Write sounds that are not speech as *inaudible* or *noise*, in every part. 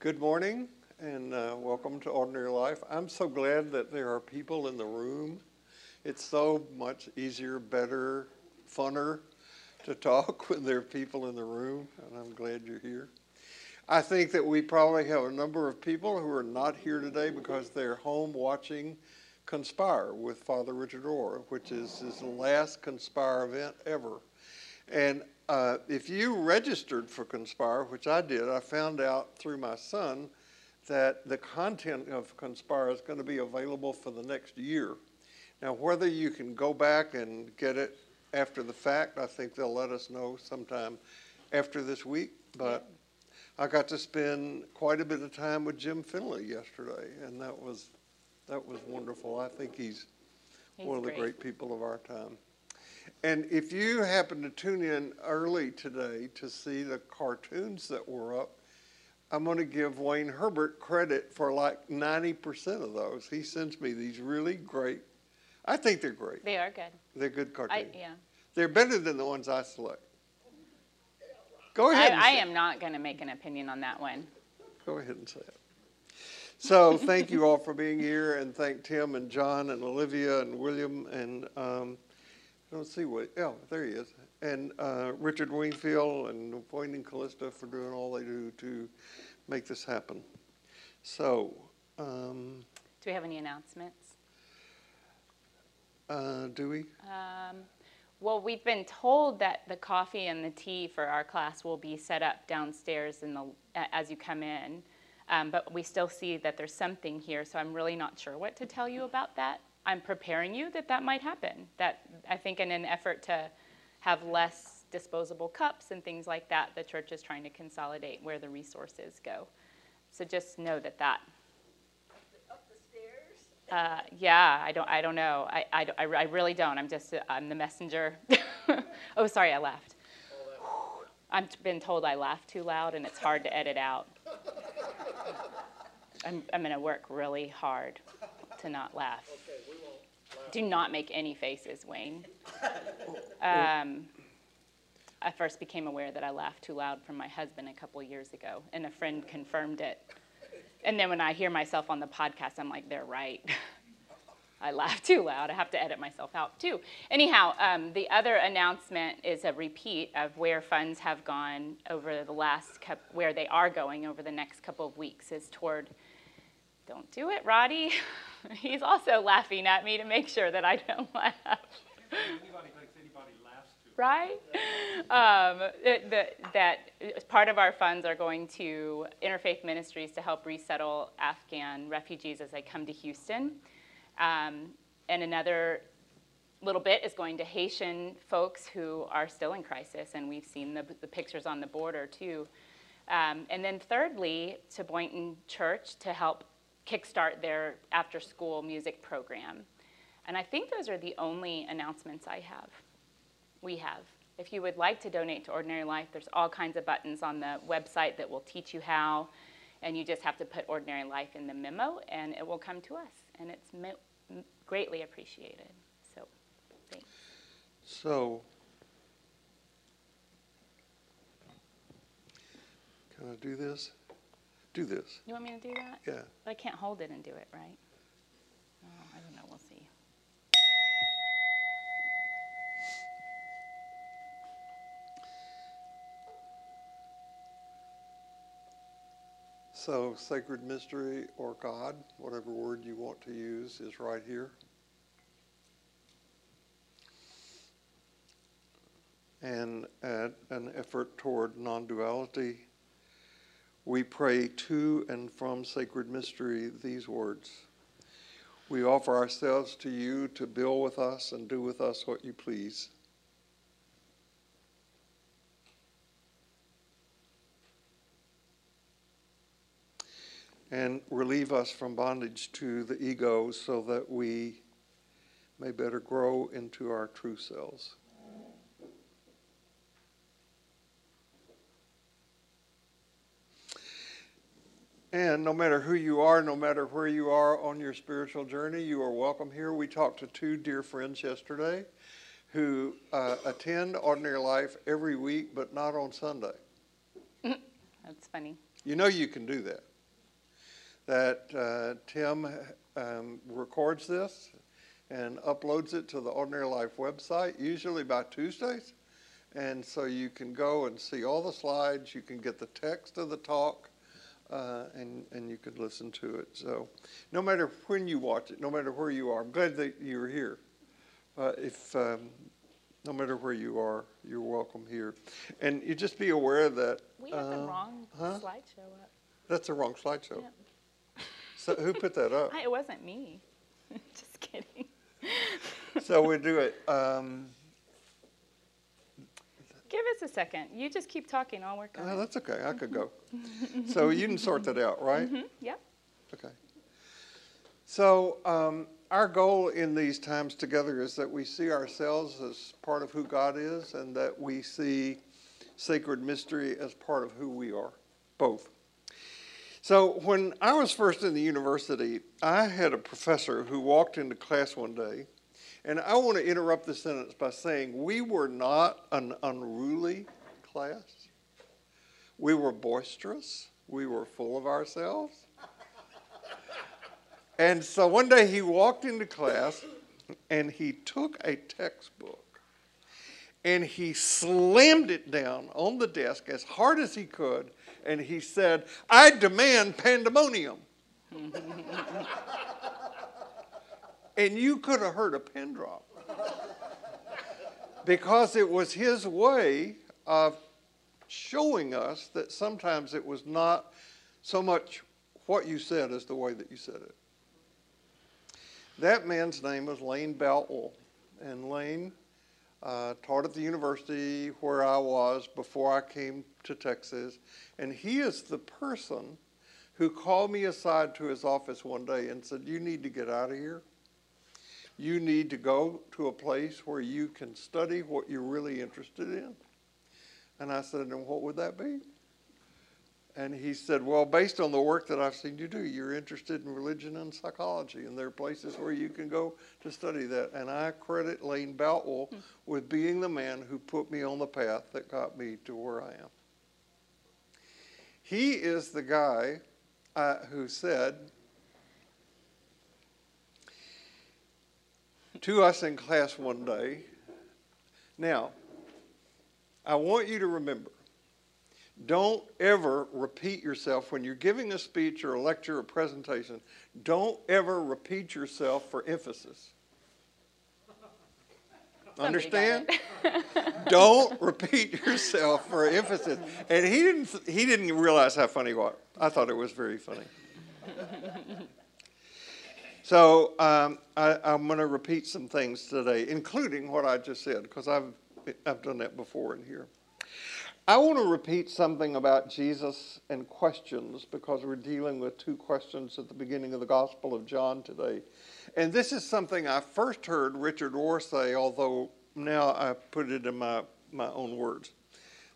Good morning and uh, welcome to Ordinary Life. I'm so glad that there are people in the room. It's so much easier, better, funner to talk *laughs* when there are people in the room, and I'm glad you're here. I think that we probably have a number of people who are not here today because they're home watching Conspire with Father Richard Rohr, which is his last Conspire event ever. And uh, if you registered for Conspire, which I did, I found out through my son that the content of Conspire is going to be available for the next year. Now, whether you can go back and get it after the fact, I think they'll let us know sometime after this week. But I got to spend quite a bit of time with Jim Finley yesterday, and that was that was wonderful. I think he's, He's one of the great. great people of our time. And if you happen to tune in early today to see the cartoons that were up, I'm going to give Wayne Herbert credit for like 90% of those. He sends me these really great, I think they're great. They are good. They're good I, cartoons. yeah. They're better than the ones I select. Go I, ahead. and I am not going to make an opinion on that one. Go ahead and say it. So thank you all for being here, and thank Tim and John and Olivia and William and um, I don't see what. Oh, there he is. And uh, Richard Wingfield and Wayne and Callista for doing all they do to make this happen. So, um, Do we have any announcements? uh, do we? Um, well, we've been told that the coffee and the tea for our class will be set up downstairs in the, a- as you come in. Um, but we still see that there's something here, so I'm really not sure what to tell you about that. I'm preparing you that that might happen. That I think in an effort to have less disposable cups and things like that, the church is trying to consolidate where the resources go. So just know that that Up the stairs? uh, yeah, I don't, I don't know. I, I, I really don't. I'm just, I'm the messenger. *laughs* oh, sorry, I laughed. I've been told I laugh too loud and it's hard to edit out. *laughs* I'm, I'm going to work really hard to not laugh. Okay, we won't laugh. Do not make any faces, Wayne. *laughs* Um, I first became aware that I laughed too loud from my husband a couple years ago, and a friend confirmed it. And then when I hear myself on the podcast, I'm like, they're right. *laughs* I laugh too loud. I have to edit myself out too. Anyhow, um, the other announcement is a repeat of where funds have gone over the last couple, where they are going over the next couple of weeks is toward. Don't do it, Roddy. *laughs* *laughs* He's also laughing at me to make sure that I don't *laughs* laugh. Anybody anybody laughs right? Um, the, that part of our funds are going to interfaith ministries to help resettle Afghan refugees as they come to Houston. Um, and another little bit is going to Haitian folks who are still in crisis, and we've seen the, the pictures on the border too. Um, and then thirdly, to Boynton Church to help kickstart their after school music program. And I think those are the only announcements I have we have. If you would like to donate to Ordinary Life, there's all kinds of buttons on the website that will teach you how, and you just have to put Ordinary Life in the memo, and it will come to us, and it's greatly appreciated. So, thanks. So, can I do this? Do this. You want me to do that? Yeah. But I can't hold it and do it, right? Oh, I don't know. We'll see. So, sacred mystery or God, whatever word you want to use, is right here. And at an effort toward non duality, we pray to and from sacred mystery these words We offer ourselves to you to build with us and do with us what you please. and relieve us from bondage to the ego so that we may better grow into our true selves. And no matter who you are, no matter where you are on your spiritual journey, you are welcome here. We talked to two dear friends yesterday who uh, attend Ordinary Life every week, but not on Sunday. *laughs* That's funny. You know you can do that. that uh, Tim um, records this and uploads it to the Ordinary Life website, usually by Tuesdays. And so you can go and see all the slides, you can get the text of the talk, uh, and, and you can listen to it. So no matter when you watch it, no matter where you are, I'm glad that you're here. Uh, if um, no matter where you are, you're welcome here. And you just be aware that We have the uh, wrong huh? slideshow up. that's the wrong slideshow. Yeah. *laughs* So who put that up? *laughs* It wasn't me. *laughs* Just kidding. so we do it. Um, Give us a second. You just keep talking. I'll work on uh, it. that's okay. I could go. *laughs* so you can sort that out, right? Mhm, Yep. Okay. So um, our goal in these times together is that we see ourselves as part of who God is, and that we see sacred mystery as part of who we are, both. So when I was first in the university, I had a professor who walked into class one day, and I want to interrupt the sentence by saying we were not an unruly class. We were boisterous. We were full of ourselves. And so one day he walked into class and he took a textbook and he slammed it down on the desk as hard as he could and he said, I demand pandemonium. *laughs* and you could have heard a pin drop because it was his way of showing us that sometimes it was not so much what you said as the way that you said it. That man's name was Lane Boutwell, and Lane uh, taught at the university where I was before I came to Texas, and he is the person who called me aside to his office one day and said, "You need to get out of here. You need to go to a place where you can study what you're really interested in." And I said, "And what would that be?" And he said, Well, based on the work that I've seen you do, you're interested in religion and psychology, and there are places where you can go to study that. And I credit Lane Boutwell with being the man who put me on the path that got me to where I am. He is the guy uh, who said to us in class one day, Now, I want you to remember don't ever repeat yourself when you're giving a speech or a lecture or presentation. Don't ever repeat yourself for emphasis. Somebody Understand? *laughs* Don't repeat yourself for emphasis. And he didn't. He didn't realize how funny it was. I thought it was very funny. So um, I, I'm going to repeat some things today, including what I just said, because I've I've done that before in here. I want to repeat something about Jesus and questions because we're dealing with two questions at the beginning of the Gospel of John today. And this is something I first heard Richard Rohr say, although now I put it in my, my own words.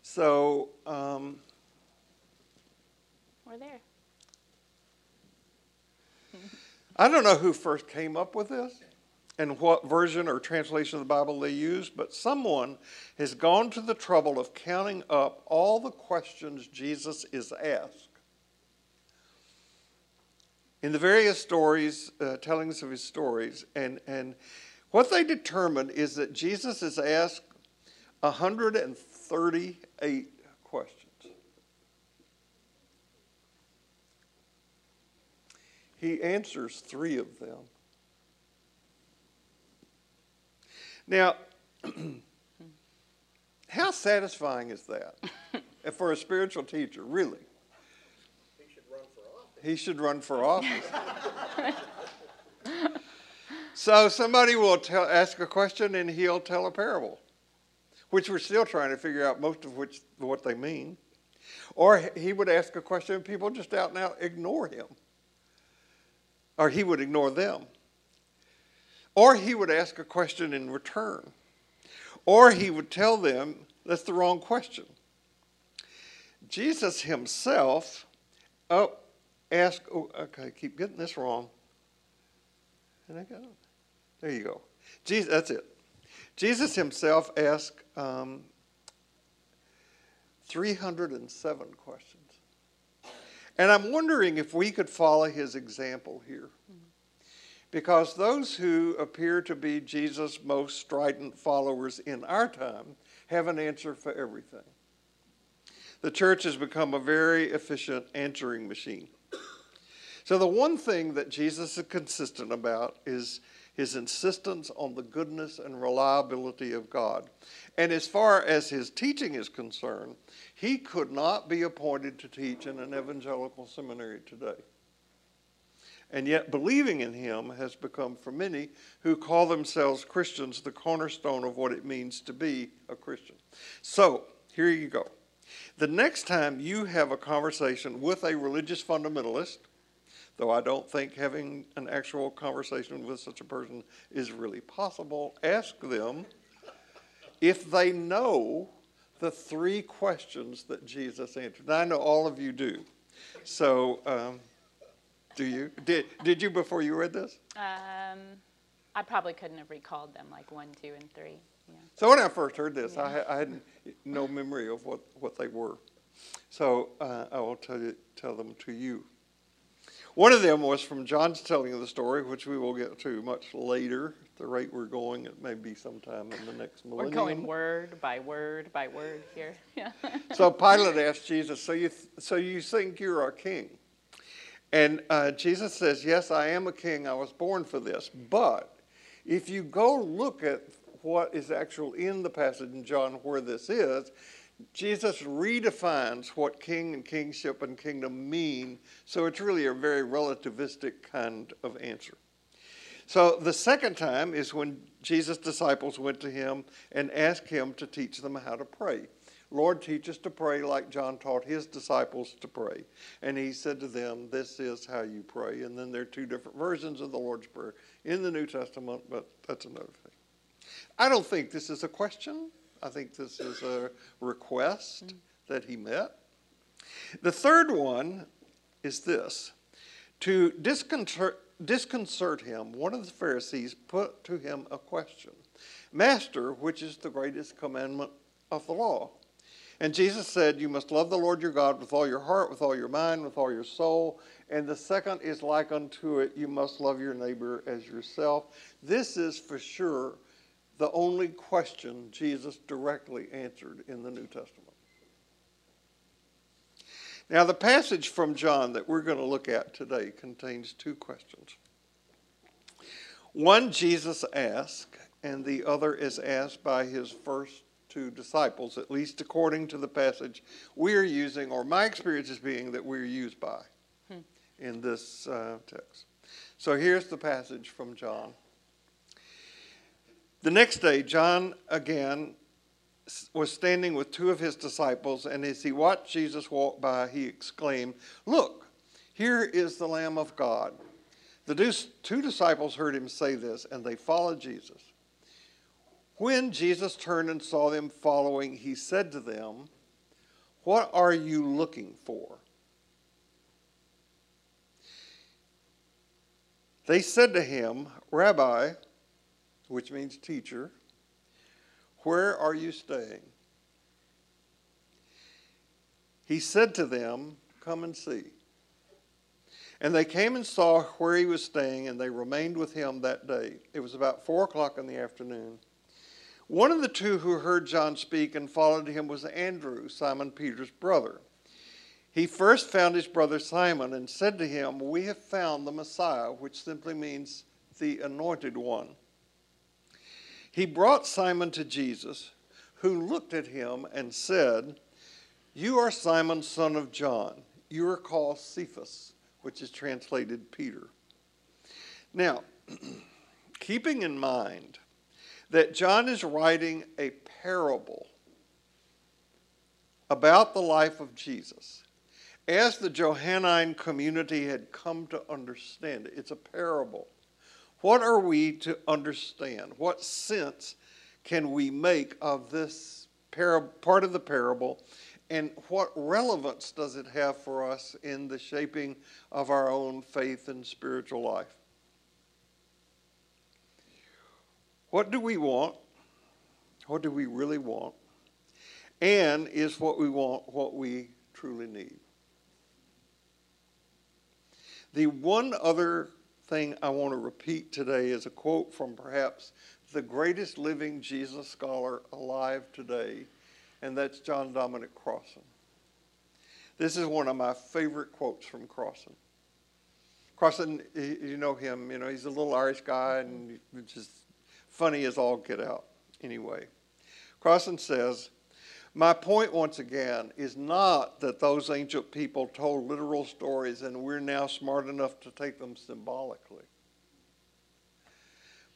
So, um, We're there. I don't know who first came up with this and what version or translation of the Bible they used, but someone has gone to the trouble of counting up all the questions Jesus is asked. In the various stories, uh, tellings of his stories, and, and what they determined is that Jesus is asked 138 questions. He answers three of them. Now, *clears throat* how satisfying is that *laughs* for a spiritual teacher, really? He should run for office. He should run for office. *laughs* so somebody will tell, ask a question and he'll tell a parable, which we're still trying to figure out most of which what they mean. Or he would ask a question and people just out and out ignore him. Or he would ignore them. Or he would ask a question in return. Or he would tell them that's the wrong question. Jesus himself, oh, ask, oh, okay, keep getting this wrong. And I there you go. Jesus, that's it. Jesus himself asked um, 307 questions. And I'm wondering if we could follow his example here. Because those who appear to be Jesus' most strident followers in our time have an answer for everything. The church has become a very efficient answering machine. So, the one thing that Jesus is consistent about is his insistence on the goodness and reliability of God. And as far as his teaching is concerned, he could not be appointed to teach in an evangelical seminary today. And yet, believing in him has become, for many who call themselves Christians, the cornerstone of what it means to be a Christian. So, here you go. The next time you have a conversation with a religious fundamentalist, though I don't think having an actual conversation with such a person is really possible, ask them if they know the three questions that Jesus answered. Now, I know all of you do. So, um, do you? Did, did you before you read this? Um, I probably couldn't have recalled them like one, two, and three. Yeah. So when I first heard this, I, I had no memory of what, what they were. So uh, I will tell, you, tell them to you. One of them was from John's telling of the story, which we will get to much later. At the rate we're going, it may be sometime in the next millennium. We're going word by word by word here. Yeah. *laughs* So Pilate asked Jesus, "So you, th- so you think you're our king?" And uh, Jesus says, "Yes, I am a king. I was born for this. But if you go look at what is actual in the passage in John where this is, Jesus redefines what king and kingship and kingdom mean. So it's really a very relativistic kind of answer." So the second time is when Jesus' disciples went to him and asked him to teach them how to pray. Lord, teach us to pray like John taught his disciples to pray. And he said to them, This is how you pray. And then there are two different versions of the Lord's Prayer in the New Testament, but that's another thing. I don't think this is a question. I think this is a request mm-hmm. that he met. The third one is this to disconcert, disconcert him, one of the Pharisees put to him a question Master, which is the greatest commandment of the law? And Jesus said, You must love the Lord your God with all your heart, with all your mind, with all your soul. And the second is like unto it, you must love your neighbor as yourself. This is for sure the only question Jesus directly answered in the New Testament. Now, the passage from John that we're going to look at today contains two questions. One Jesus asked, and the other is asked by his first two disciples, at least according to the passage we're using, or my experience is being that we're used by in this uh, text. So here's the passage from John. The next day, John again was standing with two of his disciples, and as he watched Jesus walk by, he exclaimed, Look, here is the Lamb of God. The two disciples heard him say this, and they followed Jesus. When Jesus turned and saw them following, he said to them, What are you looking for? They said to him, Rabbi, which means teacher, where are you staying? He said to them, Come and see. And they came and saw where he was staying, and they remained with him that day. It was about four o'clock in the afternoon. One of the two who heard John speak and followed him was Andrew, Simon Peter's brother. He first found his brother Simon and said to him, We have found the Messiah, which simply means the anointed one. He brought Simon to Jesus, who looked at him and said, You are Simon, son of John. You are called Cephas, which is translated Peter. Now, *clears throat* keeping in mind that John is writing a parable about the life of Jesus, as the Johannine community had come to understand it, it's a parable. What are we to understand? What sense can we make of this par- part of the parable? And what relevance does it have for us in the shaping of our own faith and spiritual life? What do we want? What do we really want? And is what we want what we truly need? The one other thing I want to repeat today is a quote from perhaps the greatest living Jesus scholar alive today, and that's John Dominic Crossan. This is one of my favorite quotes from Crossan. Crossan, you know him, you know, he's a little Irish guy and just funny as all get out anyway. Crossan says, My point, once again, is not that those ancient people told literal stories and we're now smart enough to take them symbolically,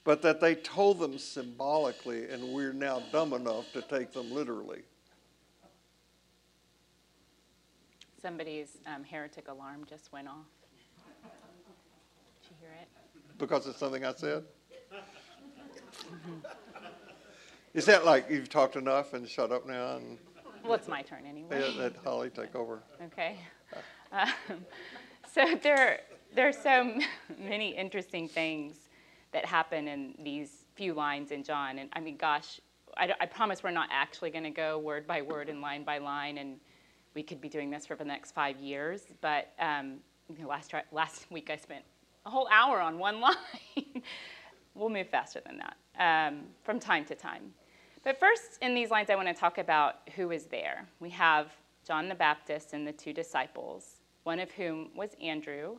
but that they told them symbolically and we're now dumb enough to take them literally. Somebody's um, heretic alarm just went off. Did you hear it? Because it's something I said? Is that like you've talked enough and shut up now and Well, it's my turn anyway. let Holly take over? Okay. Um, so there, there are so many interesting things that happen in these few lines in John. And I mean, gosh, I, I promise we're not actually going to go word by word and line by line, and we could be doing this for the next five years. But um, you know, last, last week I spent a whole hour on one *laughs* line. we'll move faster than that um, from time to time. But first, in these lines, I want to talk about who is there. We have John the Baptist and the two disciples, one of whom was Andrew,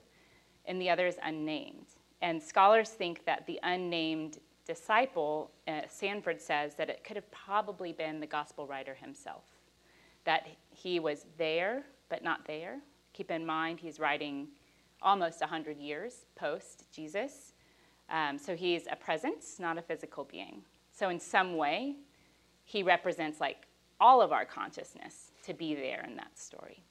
and the other is unnamed. And scholars think that the unnamed disciple, uh, Sanford says that it could have probably been the gospel writer himself, that he was there, but not there. Keep in mind, he's writing almost 100 years post Jesus. Um, so he's a presence, not a physical being. So, in some way, he represents like all of our consciousness to be there in that story.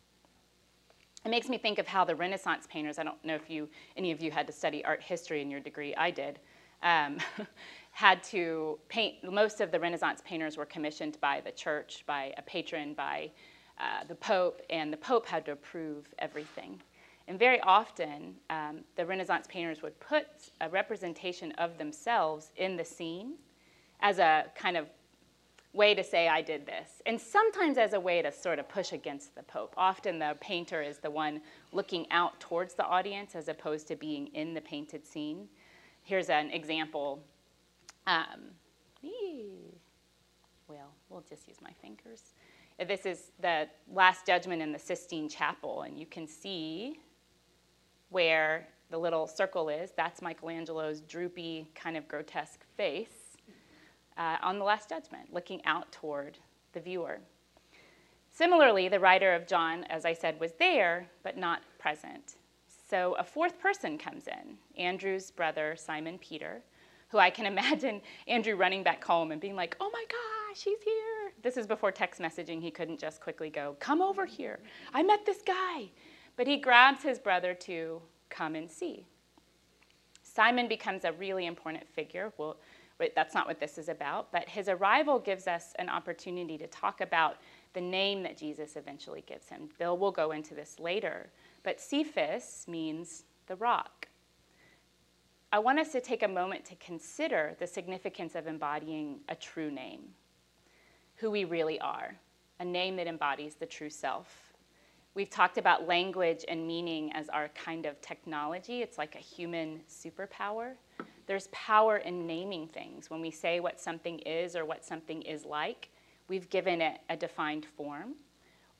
It makes me think of how the Renaissance painters, I don't know if you, any of you had to study art history in your degree, I did, um, *laughs* had to paint, most of the Renaissance painters were commissioned by the church, by a patron, by uh, the Pope, and the Pope had to approve everything. And very often, um, the Renaissance painters would put a representation of themselves in the scene as a kind of way to say I did this, and sometimes as a way to sort of push against the Pope. Often the painter is the one looking out towards the audience as opposed to being in the painted scene. Here's an example. Um, well, we'll just use my fingers. This is the Last Judgment in the Sistine Chapel, and you can see where the little circle is. That's Michelangelo's droopy, kind of grotesque face uh, on the Last Judgment, looking out toward the viewer. Similarly, the writer of John, as I said, was there, but not present. So a fourth person comes in, Andrew's brother, Simon Peter, who I can *laughs* imagine Andrew running back home and being like, oh my gosh, he's here. This is before text messaging. He couldn't just quickly go, come over here. I met this guy. But he grabs his brother to come and see. Simon becomes a really important figure. Well, that's not what this is about. But his arrival gives us an opportunity to talk about the name that Jesus eventually gives him. Bill will go into this later. But Cephas means the rock. I want us to take a moment to consider the significance of embodying a true name, who we really are, a name that embodies the true self. We've talked about language and meaning as our kind of technology. It's like a human superpower. There's power in naming things. When we say what something is or what something is like, we've given it a defined form.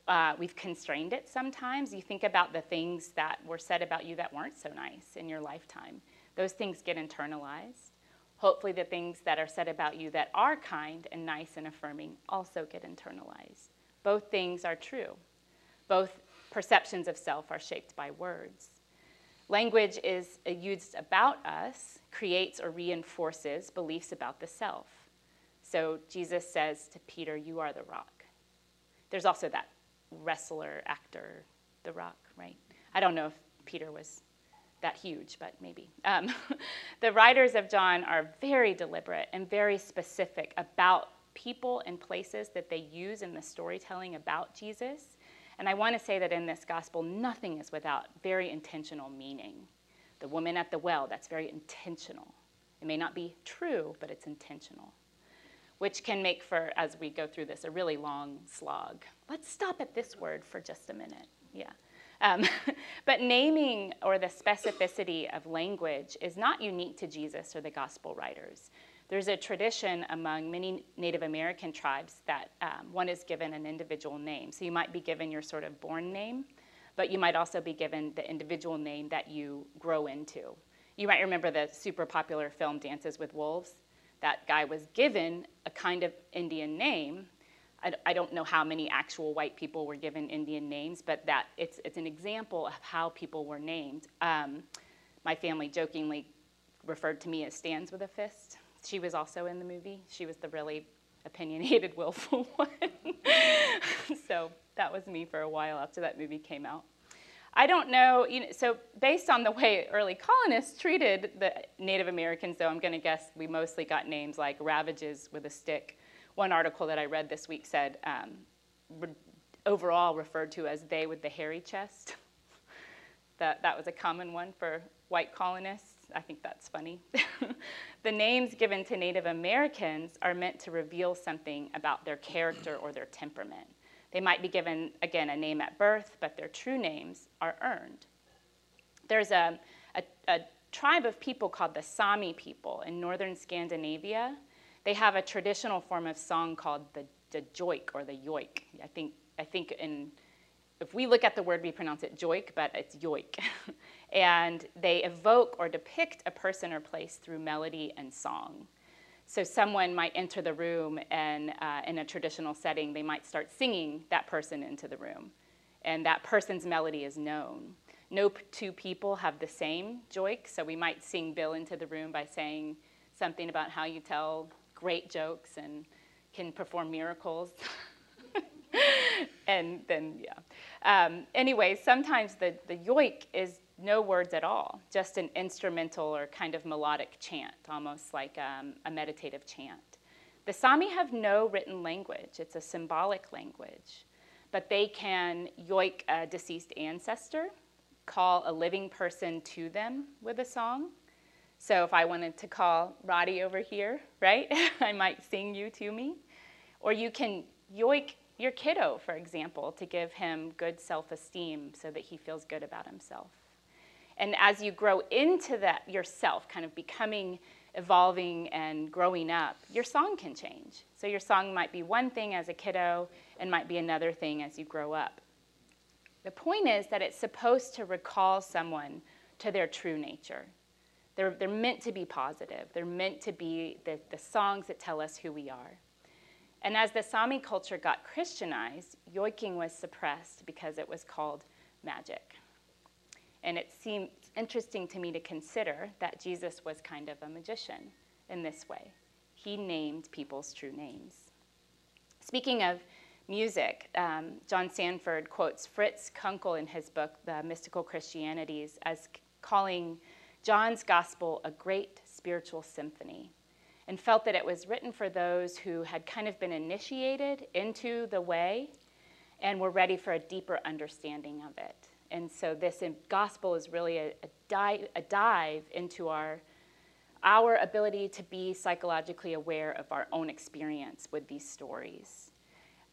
Uh, we've constrained it sometimes. You think about the things that were said about you that weren't so nice in your lifetime. Those things get internalized. Hopefully, the things that are said about you that are kind and nice and affirming also get internalized. Both things are true. Both perceptions of self are shaped by words. Language is used about us, creates or reinforces beliefs about the self. So Jesus says to Peter, You are the rock. There's also that wrestler, actor, The Rock, right? I don't know if Peter was that huge, but maybe. Um, *laughs* the writers of John are very deliberate and very specific about people and places that they use in the storytelling about Jesus. And I want to say that in this gospel, nothing is without very intentional meaning. The woman at the well, that's very intentional. It may not be true, but it's intentional, which can make for, as we go through this, a really long slog. Let's stop at this word for just a minute. Yeah. Um, *laughs* but naming or the specificity of language is not unique to Jesus or the gospel writers. There's a tradition among many Native American tribes that um, one is given an individual name. So you might be given your sort of born name, but you might also be given the individual name that you grow into. You might remember the super popular film Dances with Wolves. That guy was given a kind of Indian name. I, I don't know how many actual white people were given Indian names, but that it's, it's an example of how people were named. Um, my family jokingly referred to me as Stands with a Fist. She was also in the movie. She was the really opinionated, *laughs* willful one. *laughs* so that was me for a while after that movie came out. I don't know, you know, so based on the way early colonists treated the Native Americans, though, I'm going to guess we mostly got names like ravages with a stick. One article that I read this week said um, re- overall referred to as they with the hairy chest. *laughs* that, that was a common one for white colonists. I think that's funny. *laughs* the names given to Native Americans are meant to reveal something about their character or their temperament. They might be given, again, a name at birth, but their true names are earned. There's a, a, a tribe of people called the Sami people in northern Scandinavia. They have a traditional form of song called the, the joik or the yoik. I think, I think in, if we look at the word, we pronounce it joik, but it's yoik. *laughs* and they evoke or depict a person or place through melody and song. So someone might enter the room and uh, in a traditional setting, they might start singing that person into the room. And that person's melody is known. No two people have the same joik, so we might sing Bill into the room by saying something about how you tell great jokes and can perform miracles. *laughs* and then, yeah. Um, anyway, sometimes the, the yoik is no words at all, just an instrumental or kind of melodic chant, almost like um, a meditative chant. The Sami have no written language, it's a symbolic language, but they can yoik a deceased ancestor, call a living person to them with a song. So if I wanted to call Roddy over here, right, *laughs* I might sing you to me. Or you can yoik your kiddo, for example, to give him good self esteem so that he feels good about himself. And as you grow into that yourself, kind of becoming, evolving, and growing up, your song can change. So your song might be one thing as a kiddo and might be another thing as you grow up. The point is that it's supposed to recall someone to their true nature. They're, they're meant to be positive. They're meant to be the, the songs that tell us who we are. And as the Sami culture got Christianized, yoiking was suppressed because it was called magic. And it seems interesting to me to consider that Jesus was kind of a magician in this way. He named people's true names. Speaking of music, um, John Sanford quotes Fritz Kunkel in his book, The Mystical Christianities, as calling John's gospel a great spiritual symphony and felt that it was written for those who had kind of been initiated into the way and were ready for a deeper understanding of it. And so this gospel is really a, a, dive, a dive into our, our ability to be psychologically aware of our own experience with these stories.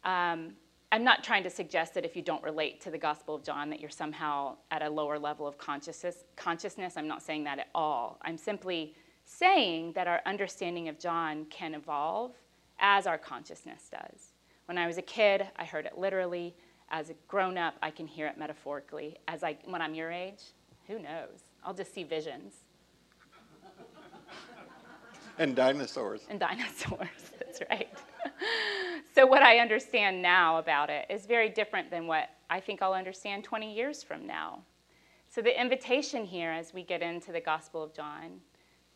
Um, I'm not trying to suggest that if you don't relate to the Gospel of John that you're somehow at a lower level of consciousness. Consciousness, I'm not saying that at all. I'm simply saying that our understanding of John can evolve as our consciousness does. When I was a kid, I heard it literally. As a grown up, I can hear it metaphorically. As I, when I'm your age, who knows? I'll just see visions. And dinosaurs. And dinosaurs, *laughs* that's right. so, what I understand now about it is very different than what I think I'll understand 20 years from now. So, the invitation here as we get into the Gospel of John,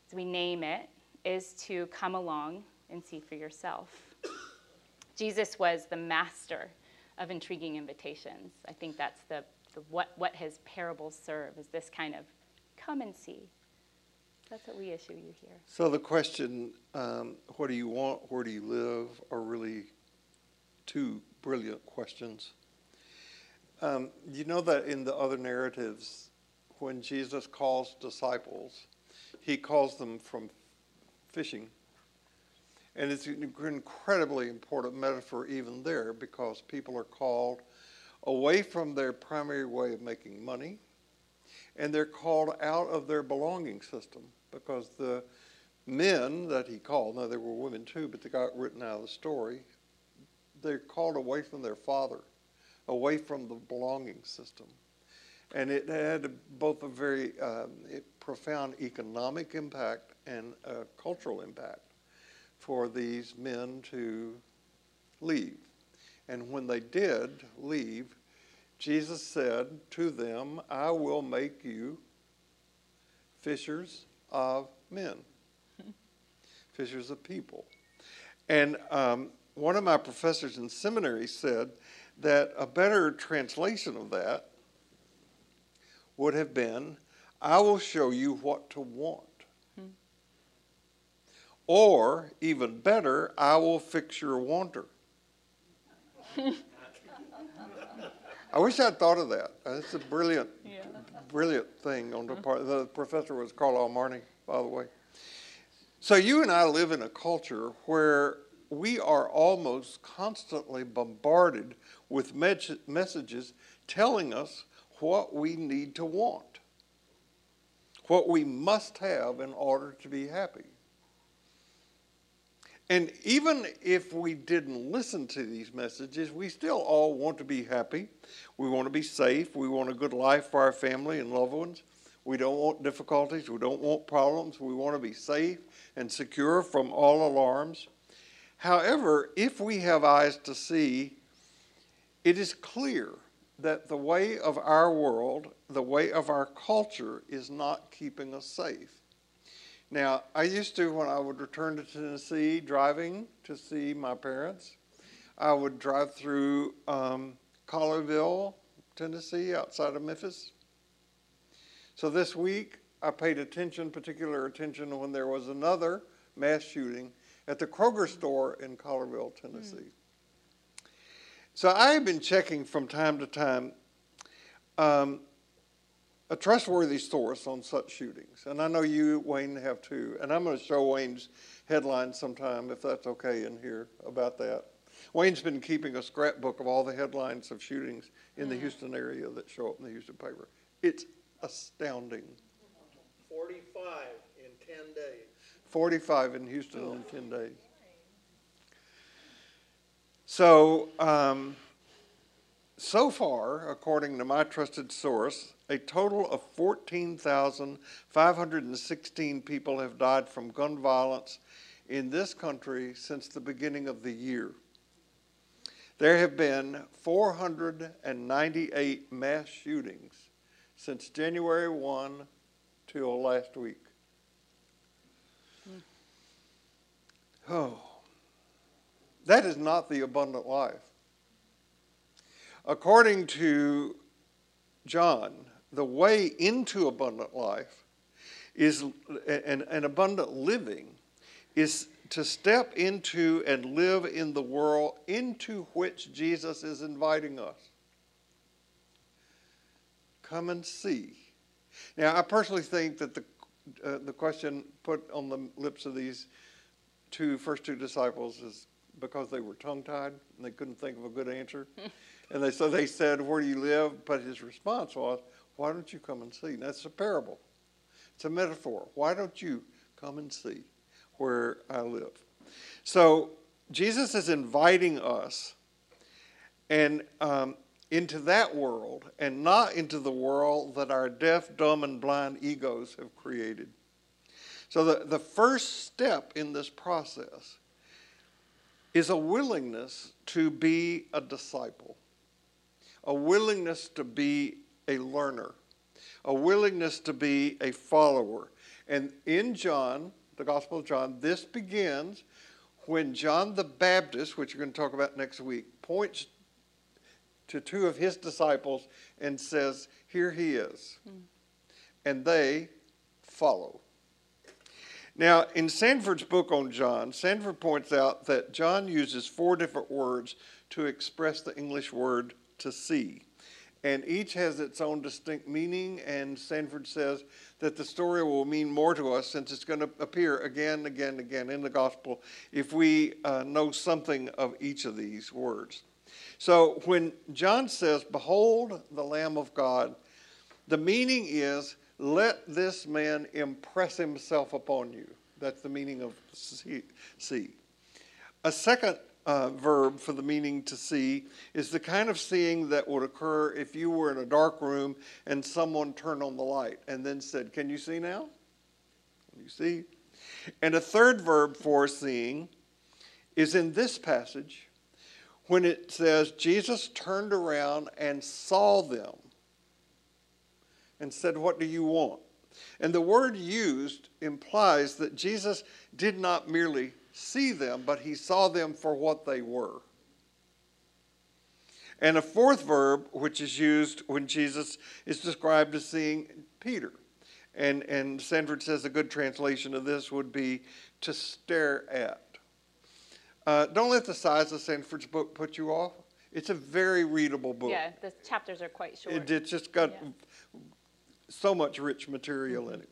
as we name it, is to come along and see for yourself. Jesus was the master of intriguing invitations. I think that's the, the what, what his parables serve is this kind of come and see. That's what we issue you here. So the question, um, what do you want, where do you live, are really two brilliant questions. Um, you know that in the other narratives, when Jesus calls disciples, he calls them from fishing and it's an incredibly important metaphor even there because people are called away from their primary way of making money, and they're called out of their belonging system because the men that he called, now there were women too, but they got written out of the story, they're called away from their father, away from the belonging system. And it had both a very um, profound economic impact and a cultural impact for these men to leave. And when they did leave, Jesus said to them, I will make you fishers of men, *laughs* fishers of people. And um, one of my professors in seminary said that a better translation of that would have been, I will show you what to want. Or, even better, I will fix your wanter. I wish I'd thought of that. That's a brilliant, Yeah. brilliant thing on the uh-huh. part. The professor was Carl Almarney, by the way. So you and I live in a culture where we are almost constantly bombarded with mes- messages telling us what we need to want, what we must have in order to be happy. And even if we didn't listen to these messages, we still all want to be happy. We want to be safe. We want a good life for our family and loved ones. We don't want difficulties. We don't want problems. We want to be safe and secure from all alarms. However, if we have eyes to see, it is clear that the way of our world, the way of our culture, is not keeping us safe. Now, I used to, when I would return to Tennessee driving to see my parents, I would drive through um, Collierville, Tennessee, outside of Memphis. So this week, I paid attention, particular attention, when there was another mass shooting at the Kroger store in Collierville, Tennessee. So I have been checking from time to time um, a trustworthy source on such shootings. And I know you, Wayne, have too. And I'm going to show Wayne's headline sometime, if that's okay, in here about that. Wayne's been keeping a scrapbook of all the headlines of shootings in the Houston area that show up in the Houston paper. It's astounding. Forty-five in ten days. 45 in Houston in 10 days. So, um, so far, according to my trusted source, a total of 14,516 people have died from gun violence in this country since the beginning of the year. There have been 498 mass shootings since January 1 till last week. Oh, that is not the abundant life. According to John, the way into abundant life is an, an abundant living is to step into and live in the world into which Jesus is inviting us. Come and see. Now, I personally think that the uh, the question put on the lips of these two first two disciples is because they were tongue tied and they couldn't think of a good answer. *laughs* and they so they said, Where do you live? But his response was, Why don't you come and see? That's a parable. It's a metaphor. Why don't you come and see where I live? So Jesus is inviting us and um, into that world and not into the world that our deaf, dumb, and blind egos have created. So, the, the first step in this process is a willingness to be a disciple, a willingness to be a learner, a willingness to be a follower. And in John, the Gospel of John, this begins when John the Baptist, which we're going to talk about next week, points to two of his disciples and says, Here he is. Hmm. And they follow. Now, in Sanford's book on John, Sanford points out that John uses four different words to express the English word to see. And each has its own distinct meaning, and Sanford says that the story will mean more to us since it's going to appear again and again and again in the gospel if we uh, know something of each of these words. So when John says, Behold the Lamb of God, the meaning is, Let this man impress himself upon you. That's the meaning of see. A second uh, verb for the meaning to see is the kind of seeing that would occur if you were in a dark room and someone turned on the light and then said, Can you see now? You see? And a third verb for seeing is in this passage when it says, Jesus turned around and saw them and said, What do you want? And the word used implies that Jesus did not merely see them, but he saw them for what they were. And a fourth verb, which is used when Jesus is described as seeing Peter. And, and Sanford says a good translation of this would be to stare at. Uh, don't let the size of Sanford's book put you off. It's a very readable book. Yeah, the chapters are quite short. It, it's just got Yeah. so much rich material in it.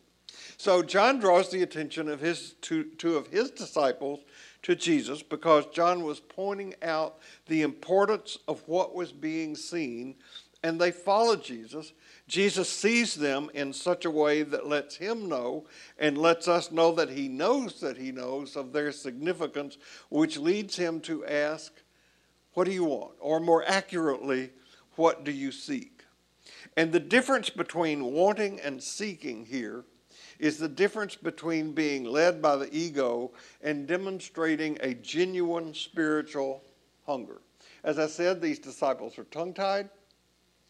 So John draws the attention of his two, two of his disciples to Jesus because John was pointing out the importance of what was being seen, and they follow Jesus. Jesus sees them in such a way that lets him know and lets us know that he knows that he knows of their significance, which leads him to ask, What do you want? Or more accurately, what do you seek? And the difference between wanting and seeking here is the difference between being led by the ego and demonstrating a genuine spiritual hunger. As I said, these disciples are tongue tied.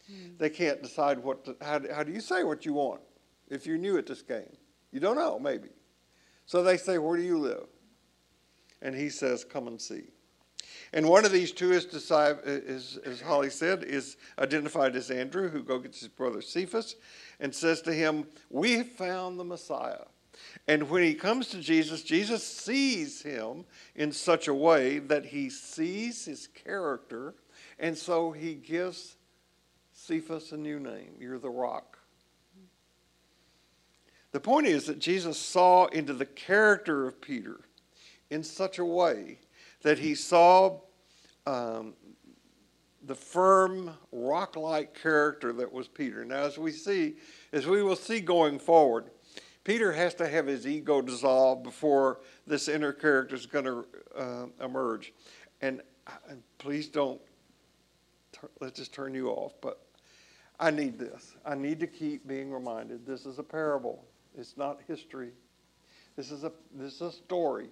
Hmm. They can't decide what to, how, do- how do you say what you want if you're new at this game? You don't know, maybe. So they say, Where do you live? And he says, Come and see. And one of these two is, as Holly said, is identified as Andrew, who go gets his brother Cephas, and says to him, "We found the Messiah." And when he comes to Jesus, Jesus sees him in such a way that he sees his character, and so he gives Cephas a new name. You're the rock. The point is that Jesus saw into the character of Peter in such a way that he saw um, the firm, rock like character that was Peter. Now, as we see, as we will see going forward, Peter has to have his ego dissolved before this inner character is going to uh, emerge. And, and please don't, let's just turn you off, but I need this. I need to keep being reminded this is a parable, it's not history. This is a, this is a story.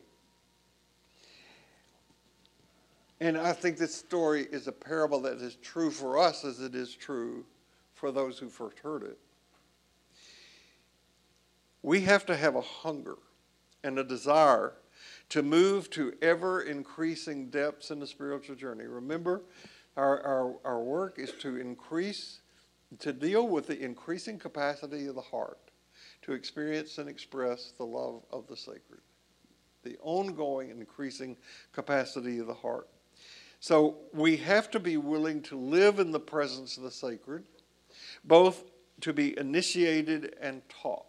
And I think this story is a parable that is true for us as it is true for those who first heard it. We have to have a hunger and a desire to move to ever increasing depths in the spiritual journey. Remember, our, our, our work is to increase, to deal with the increasing capacity of the heart to experience and express the love of the sacred, the ongoing increasing capacity of the heart. So we have to be willing to live in the presence of the sacred, both to be initiated and taught.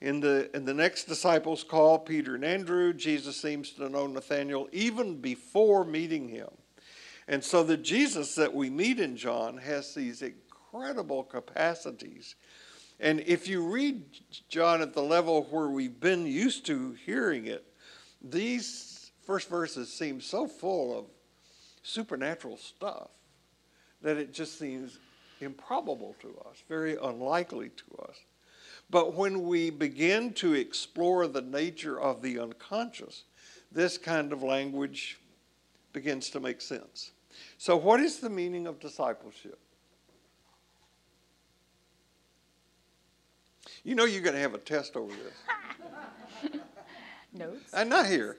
In the, in the next disciples' call, Peter and Andrew, Jesus seems to know Nathanael even before meeting him. And so the Jesus that we meet in John has these incredible capacities. And if you read John at the level where we've been used to hearing it, these first verses seem so full of supernatural stuff that it just seems improbable to us, very unlikely to us. But when we begin to explore the nature of the unconscious, this kind of language begins to make sense. So, what is the meaning of discipleship? You know, you're going to have a test over this. *laughs* Notes? I'm not here.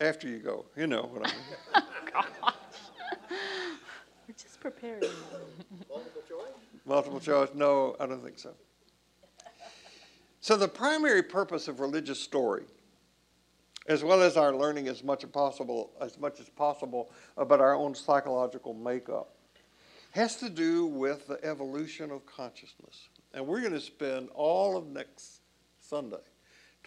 After you go, you know what I mean. *laughs* Oh, we're just preparing. Multiple choice? Multiple choice? No, I don't think so. So, the primary purpose of religious story, as well as our learning as much as possible, as much as possible about our own psychological makeup, has to do with the evolution of consciousness. And we're going to spend all of next Sunday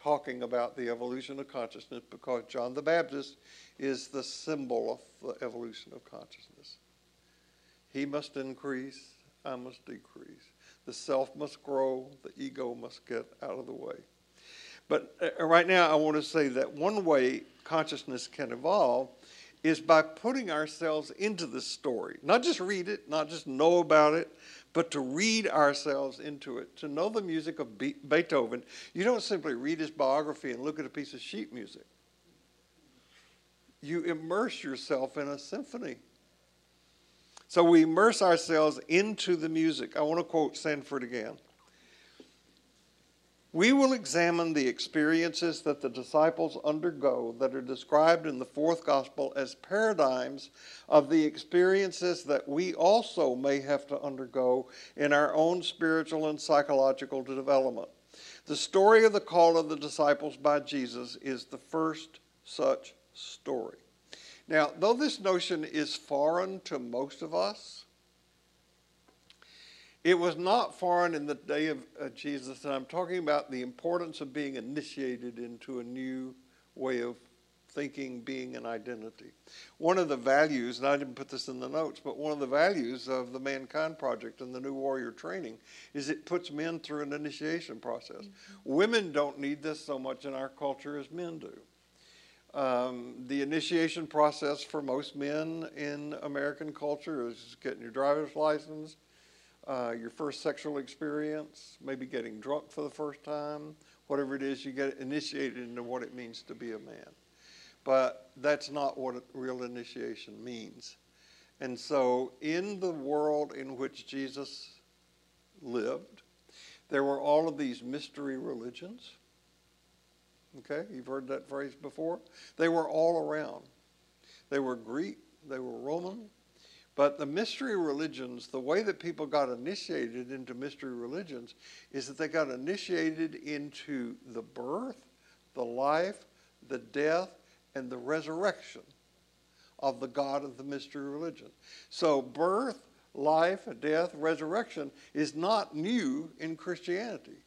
talking about the evolution of consciousness because John the Baptist is the symbol of the evolution of consciousness. He must increase, I must decrease. The self must grow, the ego must get out of the way. But uh, right now, I want to say that one way consciousness can evolve is by putting ourselves into the story. Not just read it, not just know about it, but to read ourselves into it. To know the music of Be- Beethoven, you don't simply read his biography and look at a piece of sheet music. You immerse yourself in a symphony. So we immerse ourselves into the music. I want to quote Sanford again. We will examine the experiences that the disciples undergo that are described in the fourth gospel as paradigms of the experiences that we also may have to undergo in our own spiritual and psychological development. The story of the call of the disciples by Jesus is the first such story. Now, though this notion is foreign to most of us, it was not foreign in the day of uh, Jesus, and I'm talking about the importance of being initiated into a new way of thinking, being, and identity. One of the values, and I didn't put this in the notes, but one of the values of the Mankind Project and the New Warrior Training is it puts men through an initiation process. Mm-hmm. Women don't need this so much in our culture as men do. Um, the initiation process for most men in American culture is getting your driver's license, uh, your first sexual experience, maybe getting drunk for the first time, whatever it is, you get initiated into what it means to be a man. But that's not what real initiation means. And so, in the world in which Jesus lived, there were all of these mystery religions. Okay, you've heard that phrase before? They were all around. They were Greek, they were Roman, but the mystery religions, the way that people got initiated into mystery religions is that they got initiated into the birth, the life, the death, and the resurrection of the God of the mystery religion. So, birth, life, death, resurrection is not new in Christianity.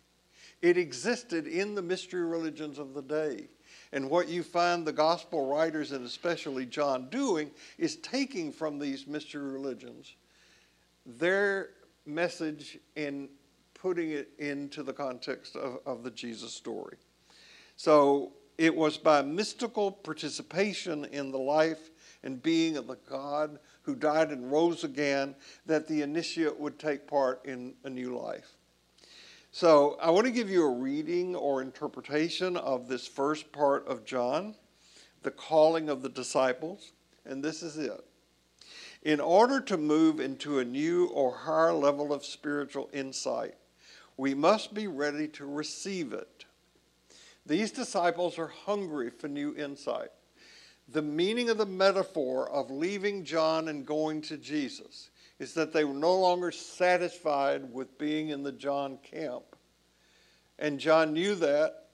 It existed in the mystery religions of the day. And what you find the gospel writers, and especially John, doing is taking from these mystery religions their message and putting it into the context of, of the Jesus story. So it was by mystical participation in the life and being of the God who died and rose again that the initiate would take part in a new life. So I want to give you a reading or interpretation of this first part of John, the calling of the disciples, and this is it. In order to move into a new or higher level of spiritual insight, we must be ready to receive it. These disciples are hungry for new insight. The meaning of the metaphor of leaving John and going to Jesus is that they were no longer satisfied with being in the John camp. And John knew that.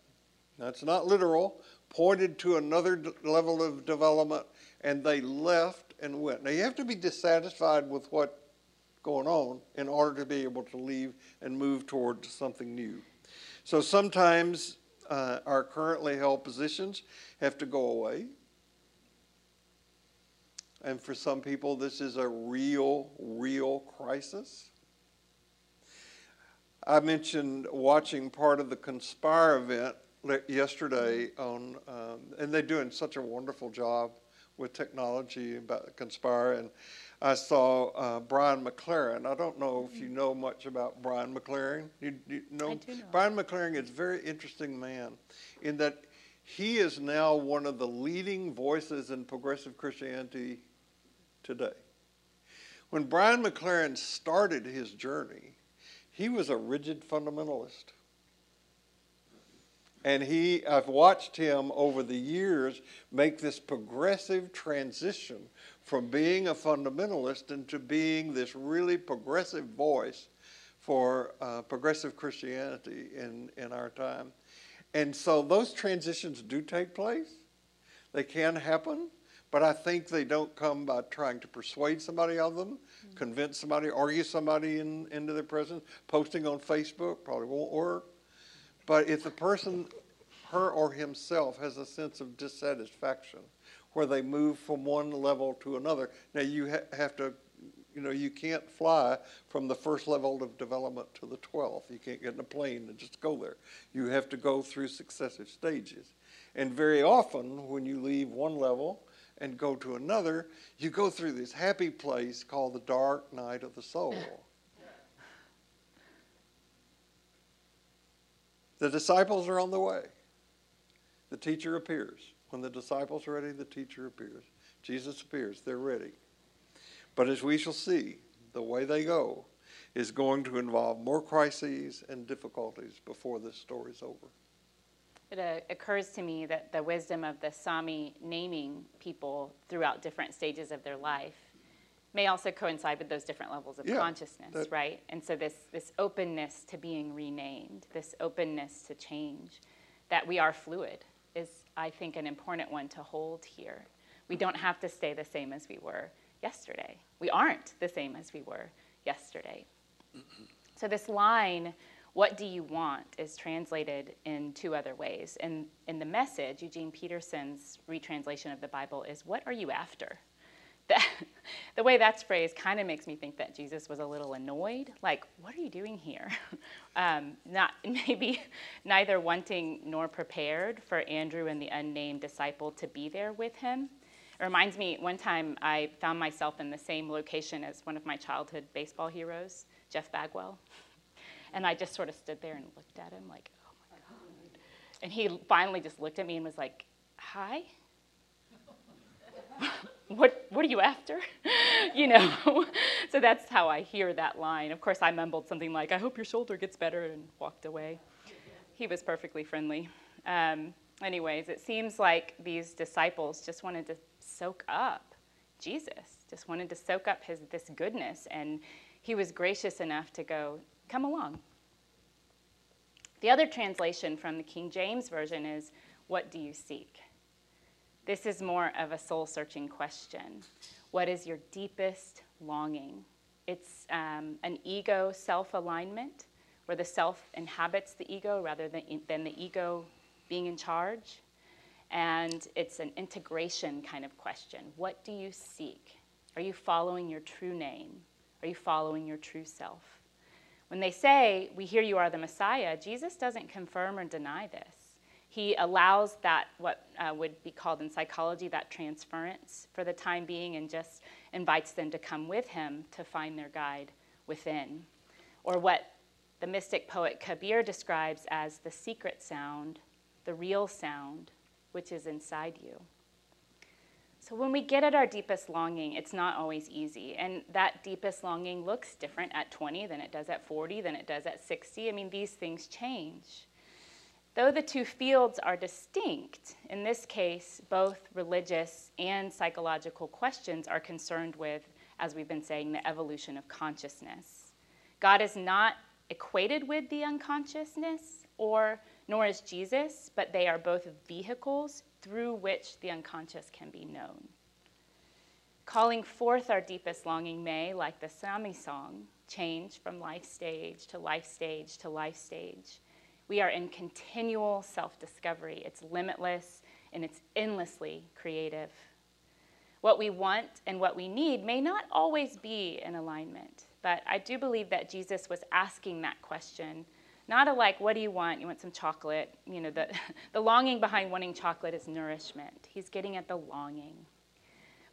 That's not literal. Pointed to another d- level of development, and they left and went. Now you have to be dissatisfied with what's going on in order to be able to leave and move toward something new. So sometimes uh, our currently held positions have to go away. And for some people, this is a real, real crisis. I mentioned watching part of the Conspire event yesterday on, um, and they're doing such a wonderful job with technology about Conspire. And I saw uh, Brian McLaren. I don't know if you know much about Brian McLaren. You, you know, I do know. Brian McLaren is a very interesting man in that he is now one of the leading voices in progressive Christianity today. When Brian McLaren started his journey, he was a rigid fundamentalist. And he, I've watched him over the years make this progressive transition from being a fundamentalist into being this really progressive voice for uh, progressive Christianity in, in our time. And so those transitions do take place. They can happen, but I think they don't come by trying to persuade somebody of them, mm-hmm. convince somebody, argue somebody in, into their presence. Posting on Facebook probably won't work. But if the person her or himself has a sense of dissatisfaction where they move from one level to another. Now, you ha- have to, you know, you can't fly from the first level of development to the 12th. You can't get in a plane and just go there. You have to go through successive stages. And very often, when you leave one level and go to another, you go through this happy place called the dark night of the soul. *laughs* The disciples are on the way. The teacher appears. When the disciples are ready, the teacher appears. Jesus appears. They're ready. But as we shall see, the way they go is going to involve more crises and difficulties before this story's over. It uh, occurs to me that the wisdom of the Sami naming people throughout different stages of their life may also coincide with those different levels of Yeah, consciousness, that- right? And so this this openness to being renamed, this openness to change, that we are fluid is I think an important one to hold here. We don't have to stay the same as we were yesterday. We aren't the same as we were yesterday. So this line, what do you want, is translated in two other ways. And in the message, Eugene Peterson's retranslation of the Bible is, what are you after? *laughs* That, the way that's phrased kind of makes me think that Jesus was a little annoyed. Like, what are you doing here? *laughs* Um, not *laughs* maybe neither wanting nor prepared for Andrew and the unnamed disciple to be there with him. It reminds me, one time I found myself in the same location as one of my childhood baseball heroes, Jeff Bagwell. And I just sort of stood there and looked at him like, oh my God. And he finally just looked at me and was like, hi? *laughs* what, what are you after? *laughs* you know? *laughs* so that's how I hear that line. Of course, I mumbled something like, I hope your shoulder gets better, and walked away. He was perfectly friendly. Um, anyways, it seems like these disciples just wanted to soak up Jesus, just wanted to soak up his, this goodness, and he was gracious enough to go, Come along. The other translation from the King James Version is, What do you seek? This is more of a soul searching question. What is your deepest longing? It's um, an ego self alignment, where the self inhabits the ego rather than, than the ego being in charge. And it's an integration kind of question. What do you seek? Are you following your true name? Are you following your true self? When they say, We hear you are the Messiah, Jesus doesn't confirm or deny this. He allows that, what uh, would be called in psychology, that transference for the time being, and just invites them to come with him to find their guide within. Or what the mystic poet Kabir describes as the secret sound, the real sound, which is inside you. So, when we get at our deepest longing, it's not always easy. And that deepest longing looks different at 20 than it does at 40, than it does at 60. I mean, these things change. Though the two fields are distinct, in this case, both religious and psychological questions are concerned with, as we've been saying, the evolution of consciousness. God is not equated with the unconsciousness, or nor is Jesus, but they are both vehicles through which the unconscious can be known. Calling forth our deepest longing may, like the Sami song, change from life stage to life stage to life stage. We are in continual self discovery. It's limitless and it's endlessly creative. What we want and what we need may not always be in alignment, but I do believe that Jesus was asking that question. Not a like, what do you want? You want some chocolate. You know, the, *laughs* the longing behind wanting chocolate is nourishment. He's getting at the longing.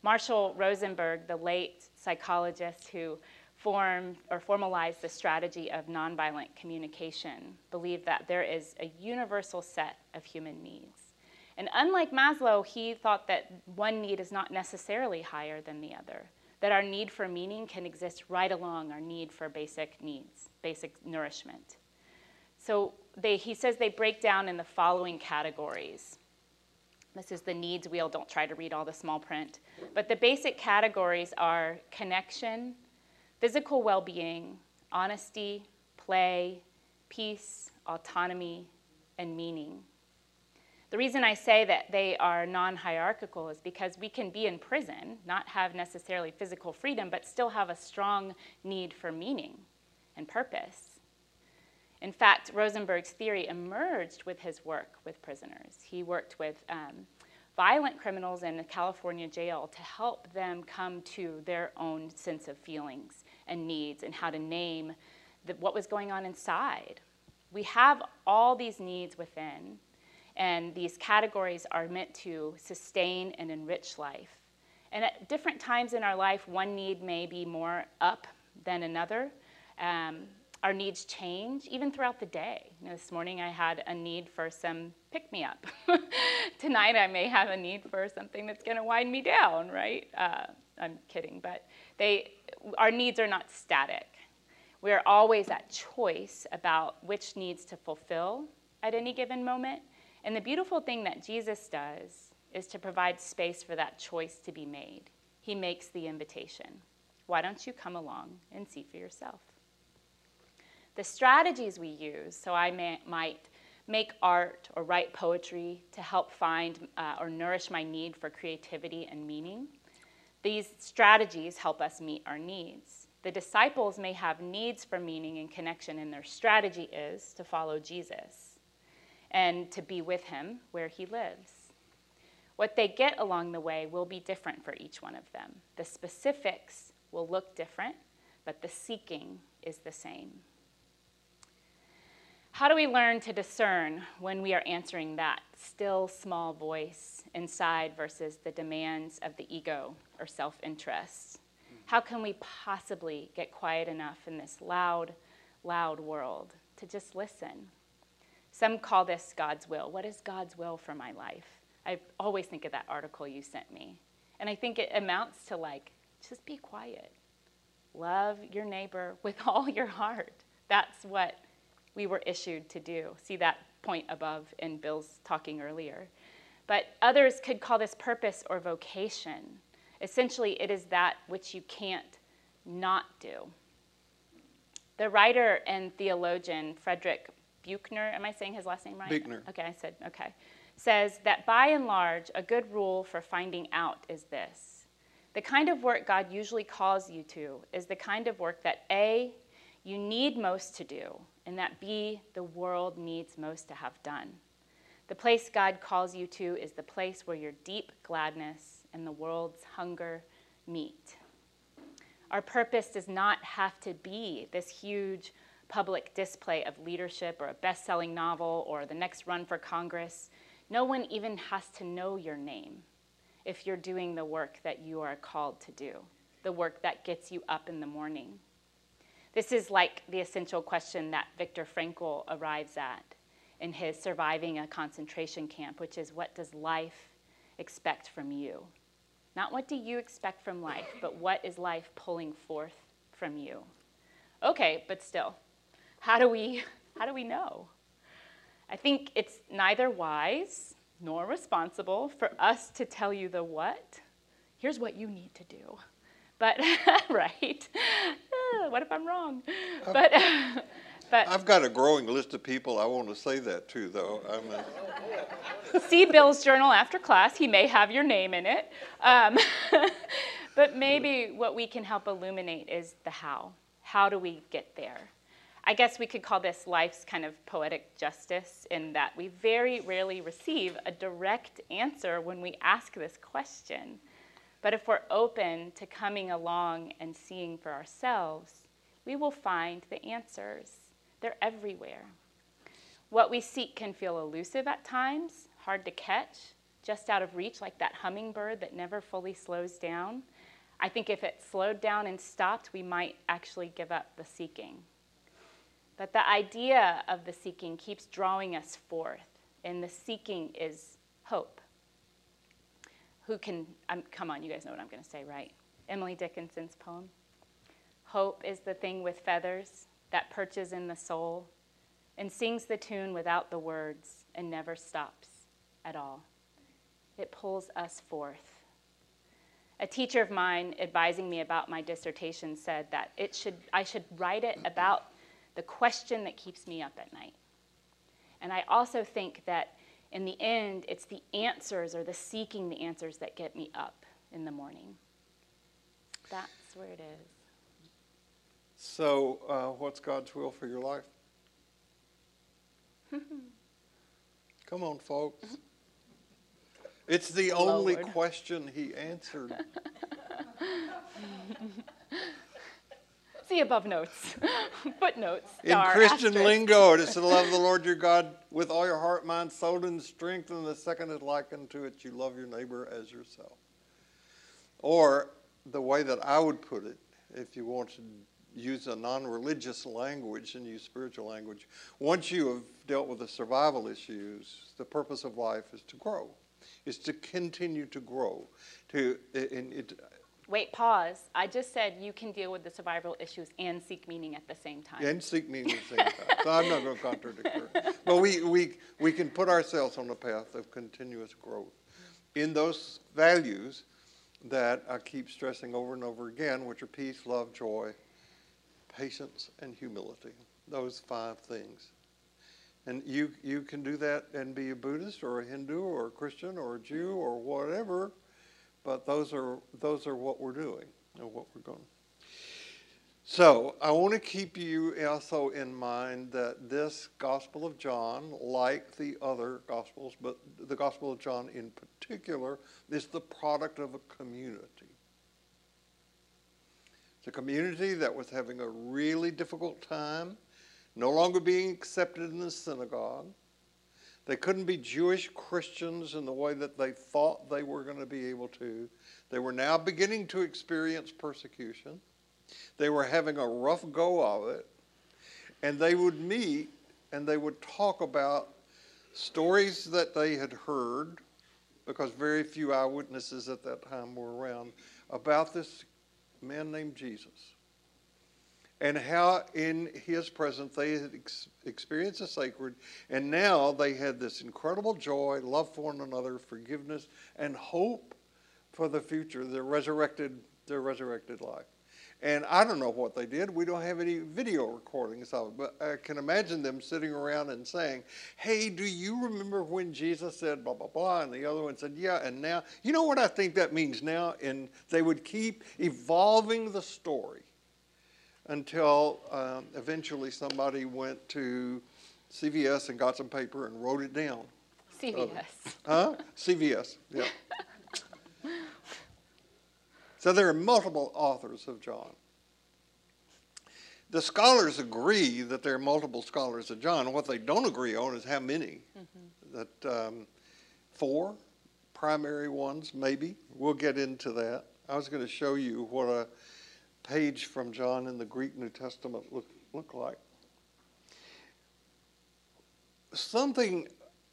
Marshall Rosenberg, the late psychologist who formed or formalized the strategy of nonviolent communication, believed that there is a universal set of human needs. And unlike Maslow, he thought that one need is not necessarily higher than the other, that our need for meaning can exist right along our need for basic needs, basic nourishment. So they, he says they break down in the following categories. This is the needs wheel. Don't try to read all the small print. But the basic categories are connection, physical well being, honesty, play, peace, autonomy, and meaning. The reason I say that they are non hierarchical is because we can be in prison, not have necessarily physical freedom, but still have a strong need for meaning and purpose. In fact, Rosenberg's theory emerged with his work with prisoners. He worked with um, violent criminals in a California jail to help them come to their own sense of feelings and needs and how to name the, what was going on inside. We have all these needs within, and these categories are meant to sustain and enrich life. And at different times in our life, one need may be more up than another. Um, our needs change even throughout the day. You know, this morning I had a need for some pick me up. *laughs* Tonight I may have a need for something that's going to wind me down, right? Uh, I'm kidding, but they, our needs are not static. We are always at choice about which needs to fulfill at any given moment. And the beautiful thing that Jesus does is to provide space for that choice to be made. He makes the invitation. Why don't you come along and see for yourself? The strategies we use, so I may, might make art or write poetry to help find uh, or nourish my need for creativity and meaning. These strategies help us meet our needs. The disciples may have needs for meaning and connection, and their strategy is to follow Jesus and to be with him where he lives. What they get along the way will be different for each one of them. The specifics will look different, but the seeking is the same. How do we learn to discern when we are answering that still small voice inside versus the demands of the ego or self interest? How can we possibly get quiet enough in this loud, loud world to just listen? Some call this God's will. What is God's will for my life? I always think of that article you sent me. And I think it amounts to like, just be quiet. Love your neighbor with *laughs* all your heart. That's what we were issued to do. See that point above in Bill's talking earlier. But others could call this purpose or vocation. Essentially, it is that which you can't not do. The writer and theologian Frederick Buechner, am I saying his last name right? Buechner. Okay, I said, okay. Says that by and large, a good rule for finding out is this. The kind of work God usually calls you to is the kind of work that A, you need most to do, and that B, the world needs most to have done. The place God calls you to is the place where your deep gladness and the world's hunger meet. Our purpose does not have to be this huge public display of leadership or a best selling novel or the next run for Congress. No one even has to know your name if you're doing the work that you are called to do, the work that gets you up in the morning. This is like the essential question that Viktor Frankl arrives at in his Surviving a Concentration Camp, which is what does life expect from you? Not what do you expect from life, but what is life pulling forth from you? Okay, but still, how do we *laughs* how do we know? I think it's neither wise nor responsible for us to tell you the what. Here's what you need to do. But *laughs* right, what if I'm wrong? But *laughs* but I've got a growing list of people I want to say that to, though. I'm a, *laughs* see Bill's journal after class. He may have your name in it. Um, but maybe what we can help illuminate is the how. How do we get there? I guess we could call this life's kind of poetic justice in that we very rarely receive a direct answer when we ask this question. But if we're open to coming along and seeing for ourselves, we will find the answers. They're everywhere. What we seek can feel elusive at times, hard to catch, just out of reach, like that hummingbird that never fully slows down. I think if it slowed down and stopped, we might actually give up the seeking. But the idea of the seeking keeps drawing us forth, and the seeking is hope who can, um, come on, you guys know what I'm going to say, right? Emily Dickinson's poem. Hope is the thing with feathers that perches in the soul and sings the tune without the words and never stops at all. It pulls us forth. A teacher of mine advising me about my dissertation said that it should, I should write it about the question that keeps me up at night. And I also think that in the end, it's the answers or the seeking the answers that get me up in the morning. That's where it is. so, uh, what's God's will for your life? *laughs* Come on, folks. It's the only question he answered. *laughs* See above notes, *laughs* footnotes, In Christian asterisk. lingo, it is to love the *laughs* Lord your God with all your heart, mind, soul, and strength. And the second is likened to it, you love your neighbor as yourself. Or the way that I would put it, if you want to use a non religious language and use spiritual language, once you have dealt with the survival issues, the purpose of life is to grow, is to continue to grow. To, and it, Wait, pause. I just said you can deal with the survival issues and seek meaning at the same time. And seek meaning at the same time. So I'm not going to contradict her. But we, we, we can put ourselves on a path of continuous growth in those values that I keep stressing over and over again, which are peace, love, joy, patience, and humility. Those five things. And you, you can do that and be a Buddhist or a Hindu or a Christian or a Jew or whatever, but those are, those are what we're doing and what we're going. So I want to keep you also in mind that this Gospel of John, like the other Gospels, but the Gospel of John in particular, is the product of a community. It's a community that was having a really difficult time, no longer being accepted in the synagogue. They couldn't be Jewish Christians in the way that they thought they were going to be able to. They were now beginning to experience persecution. They were having a rough go of it. And they would meet and they would talk about stories that they had heard, because very few eyewitnesses at that time were around, about this man named Jesus. And how in his presence they had ex- experienced the sacred, and now they had this incredible joy, love for one another, forgiveness, and hope for the future, their resurrected, their resurrected life. And I don't know what they did. We don't have any video recordings of it, but I can imagine them sitting around and saying, Hey, do you remember when Jesus said blah, blah, blah? And the other one said, Yeah, and now, you know what I think that means now? And they would keep evolving the story until um, eventually somebody went to CVS and got some paper and wrote it down. CVS. Huh? CVS, yeah. *laughs* so there are multiple authors of John. The scholars agree that there are multiple scholars of John. What they don't agree on is how many. That um, four primary ones, maybe. We'll get into that. I was going to show you what a page from John in the Greek New Testament look, look like. Something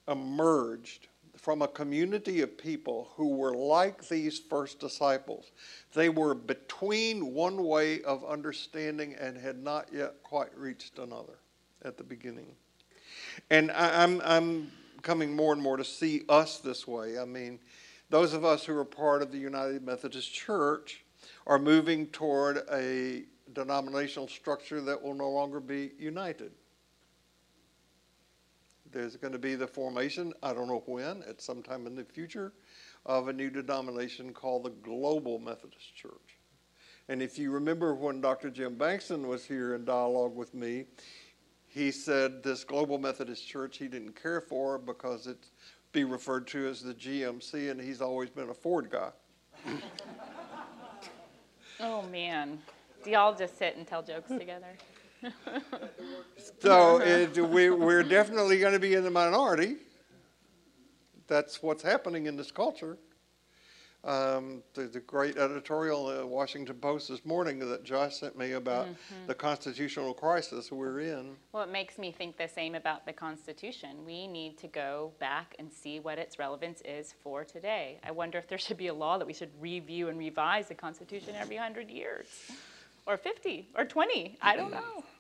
emerged from a community of people who were like these first disciples. They were between one way of understanding and had not yet quite reached another at the beginning. And I, I'm, I'm coming more and more to see us this way. I mean, those of us who are part of the United Methodist Church are moving toward a denominational structure that will no longer be united. There's going to be the formation, I don't know when, at some time in the future, of a new denomination called the Global Methodist Church. And if you remember when Dr. Jim Bankston was here in dialogue with me, he said this Global Methodist Church he didn't care for because it be referred to as the GMC, and he's always been a Ford guy. *laughs* Oh, man. Do y'all just sit and tell jokes *laughs* together? So *laughs* it, we, we're definitely going to be in the minority. That's what's happening in this culture. Um, there's a great editorial in the Washington Post this morning that Josh sent me about the constitutional crisis we're in. Well, it makes me think the same about the Constitution. We need to go back and see what its relevance is for today. I wonder if there should be a law that we should review and revise the Constitution every 100 years, or 50, or 20. I don't know. *laughs*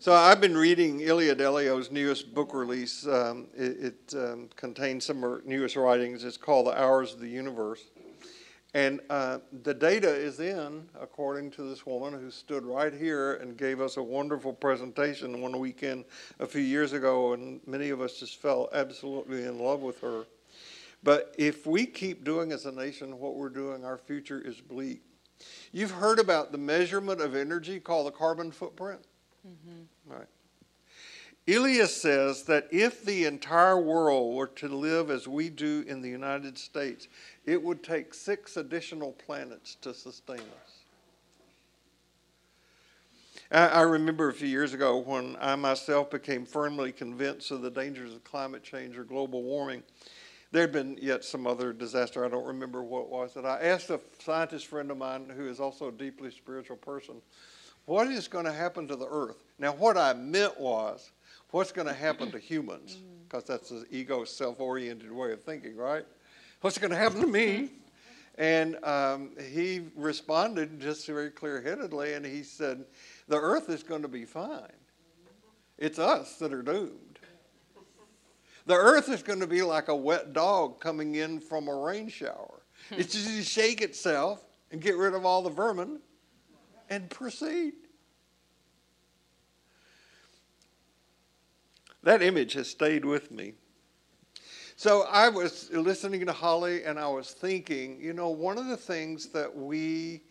So I've been reading Ilia Delio's newest book release. Um, it it um, contains some of her newest writings. It's called The Hours of the Universe. And uh, the data is in, according to this woman who stood right here and gave us a wonderful presentation one weekend a few years ago, and many of us just fell absolutely in love with her. But if we keep doing as a nation what we're doing, our future is bleak. You've heard about the measurement of energy called the carbon footprint? Right. Elias says that if the entire world were to live as we do in the United States, it would take six additional planets to sustain us. I, remember a few years ago when I myself became firmly convinced of the dangers of climate change or global warming. There had been yet some other disaster, I don't remember what it was, that I asked a scientist friend of mine who is also a deeply spiritual person, what is going to happen to the earth? Now, what I meant was, what's going to happen to humans? Because that's the ego self oriented way of thinking, right? What's going to happen to me? *laughs* And um, he responded just very clear headedly, and he said, The earth is going to be fine. It's us that are doomed. The earth is going to be like a wet dog coming in from a rain shower. It's just to shake itself and get rid of all the vermin and proceed. That image has stayed with me. So I was listening to Holly and I was thinking, you know, one of the things that we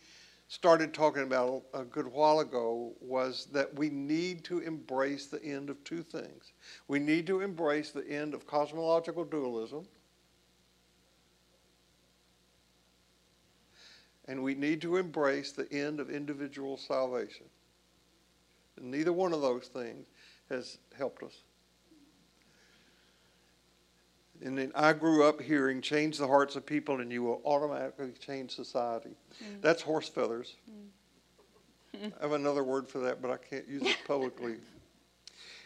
started talking about a good while ago was that we need to embrace the end of two things. We need to embrace the end of cosmological dualism, and we need to embrace the end of individual salvation. And neither one of those things has helped us. And then I grew up hearing change the hearts of people and you will automatically change society. Mm. That's horse feathers. Mm. I have another word for that, but I can't use it *laughs* publicly.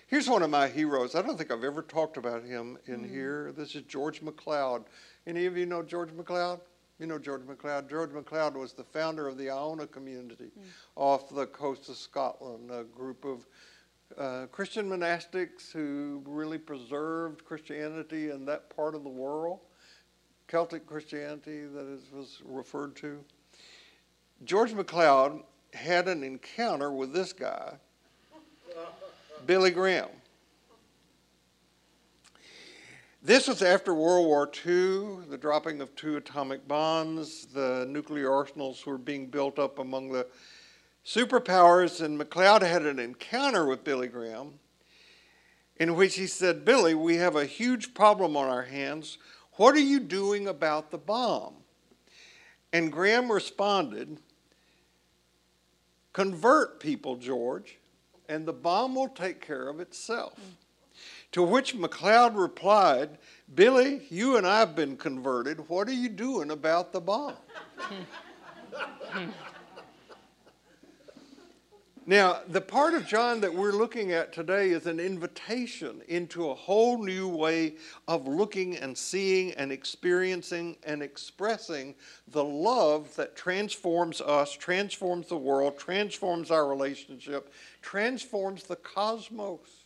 Here's one of my heroes. I don't think I've ever talked about him in mm. here. This is George MacLeod. Any of you know George MacLeod? You know George MacLeod. George MacLeod was the founder of the Iona community off the coast of Scotland, a group of uh, Christian monastics who really preserved Christianity in that part of the world, Celtic Christianity that is, was referred to. George MacLeod had an encounter with this guy, Billy Graham. This was after World War II, the dropping of two atomic bombs, the nuclear arsenals were being built up among the superpowers, and MacLeod had an encounter with Billy Graham in which he said, Billy, we have a huge problem on our hands. What are you doing about the bomb? And Graham responded, Convert people, George, and the bomb will take care of itself. To which MacLeod replied, Billy, you and I have been converted. What are you doing about the bomb? *laughs* Now, the part of John that we're looking at today is an invitation into a whole new way of looking and seeing and experiencing and expressing the love that transforms us, transforms the world, transforms our relationship, transforms the cosmos.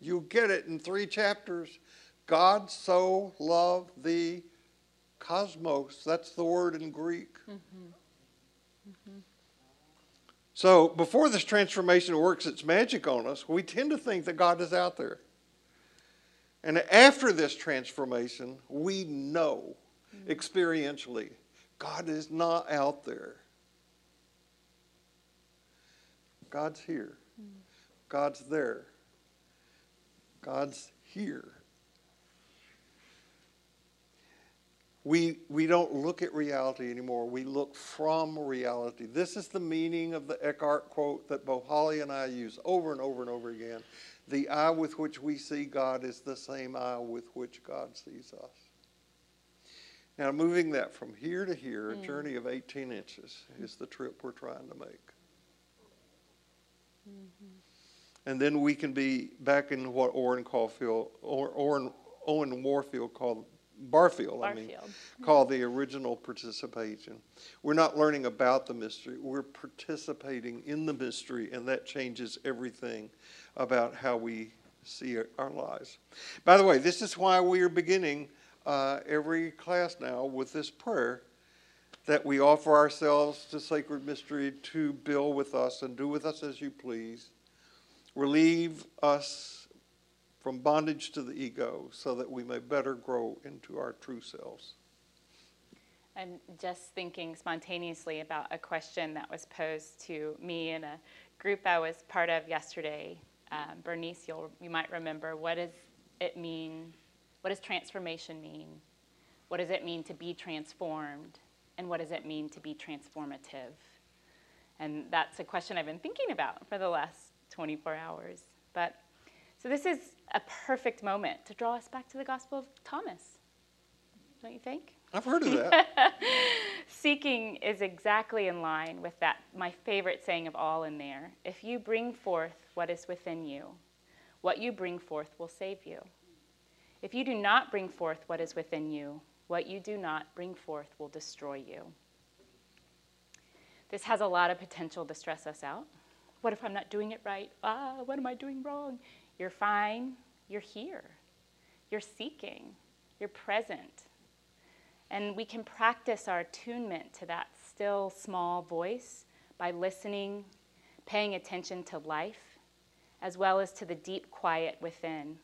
You get it in three chapters. God so loved the cosmos. That's the word in Greek. Mm-hmm. Mm-hmm. So before this transformation works its magic on us, we tend to think that God is out there. And after this transformation, we know mm-hmm. experientially God is not out there. God's here. Mm. God's there. God's here. We, we don't look at reality anymore. We look from reality. This is the meaning of the Eckhart quote that Holly and I use over and over and over again. The eye with which we see God is the same eye with which God sees us. Now, moving that from here to here, a hmm. journey of 18 inches is the trip we're trying to make. Mm-hmm. And then we can be back in what Orrin Caulfield, or Orrin, Owen Warfield called Barfield, I mean, Barfield. called the original participation. We're not learning about the mystery, we're participating in the mystery, and that changes everything about how we see our- our lives. By the way, this is why we are beginning uh, every class now with this prayer that we offer ourselves to sacred mystery to build with us and do with us as you please. Relieve us from bondage to the ego so that we may better grow into our true selves. I'm just thinking spontaneously about a question that was posed to me in a group I was part of yesterday. um, Bernice, you'll, you might remember, what does it mean? What does transformation mean? What does it mean to be transformed? And what does it mean to be transformative? And that's a question I've been thinking about for the last 24 hours. But so this is a perfect moment to draw us back to the Gospel of Thomas, don't you think? I've heard of that. *laughs* Seeking is exactly in line with that, my favorite saying of all in there. If you bring forth what is within you, what you bring forth will save you. If you do not bring forth what is within you, what you do not bring forth will destroy you. This has a lot of potential to stress us out. What if I'm not doing it right? Ah, what am I doing wrong? You're fine. You're here. You're seeking. You're present. And we can practice our attunement to that still small voice by listening, paying attention to life, as well as to the deep quiet within.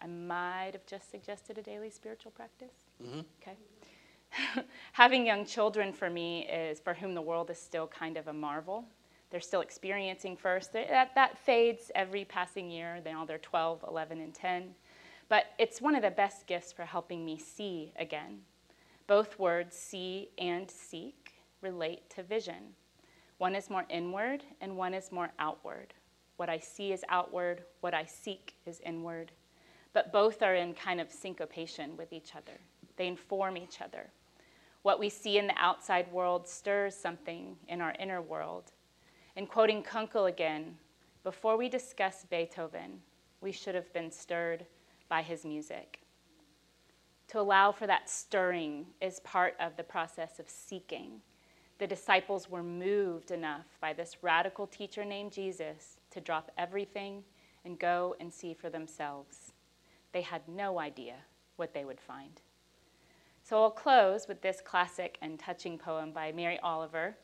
I might have just suggested a daily spiritual practice. Mm-hmm. Okay. *laughs* Having young children for me is for whom the world is still kind of a marvel. They're still experiencing first. That, that fades every passing year. Now they're 12, 11, and 10. But it's one of the best gifts for helping me see again. Both words, see and seek, relate to vision. One is more inward and one is more outward. What I see is outward, what I seek is inward. But both are in kind of syncopation with each other, they inform each other. What we see in the outside world stirs something in our inner world. And quoting Kunkel again, before we discuss Beethoven, we should have been stirred by his music. To allow for that stirring is part of the process of seeking. The disciples were moved enough by this radical teacher named Jesus to drop everything and go and see for themselves. They had no idea what they would find. So I'll close with this classic and touching poem by Mary Oliver,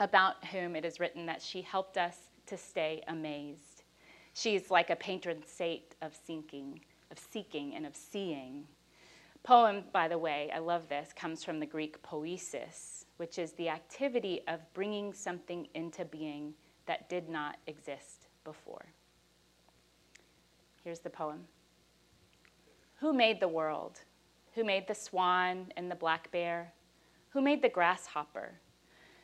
about whom it is written that she helped us to stay amazed. She's like a patron saint of seeking, of seeking and of seeing. Poem, by the way, I love this, comes from the Greek poesis, which is the activity of bringing something into being that did not exist before. Here's the poem Who made the world? Who made the swan and the black bear? Who made the grasshopper?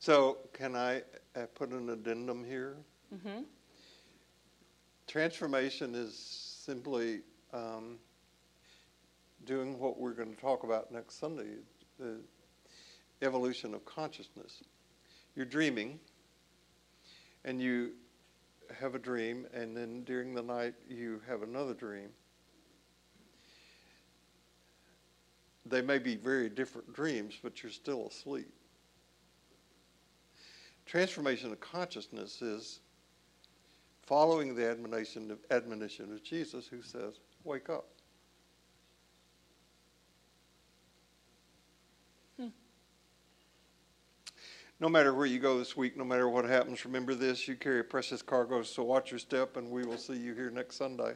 So, can I uh, put an addendum here? Mm-hmm. Transformation is simply um, doing what we're going to talk about next Sunday the evolution of consciousness. You're dreaming, and you have a dream, and then during the night, you have another dream. They may be very different dreams, but you're still asleep. Transformation of consciousness is following the admonition of, admonition of Jesus, who says, Wake up. Hmm. No matter where you go this week, no matter what happens, remember this you carry a precious cargo, so watch your step, and we will see you here next Sunday.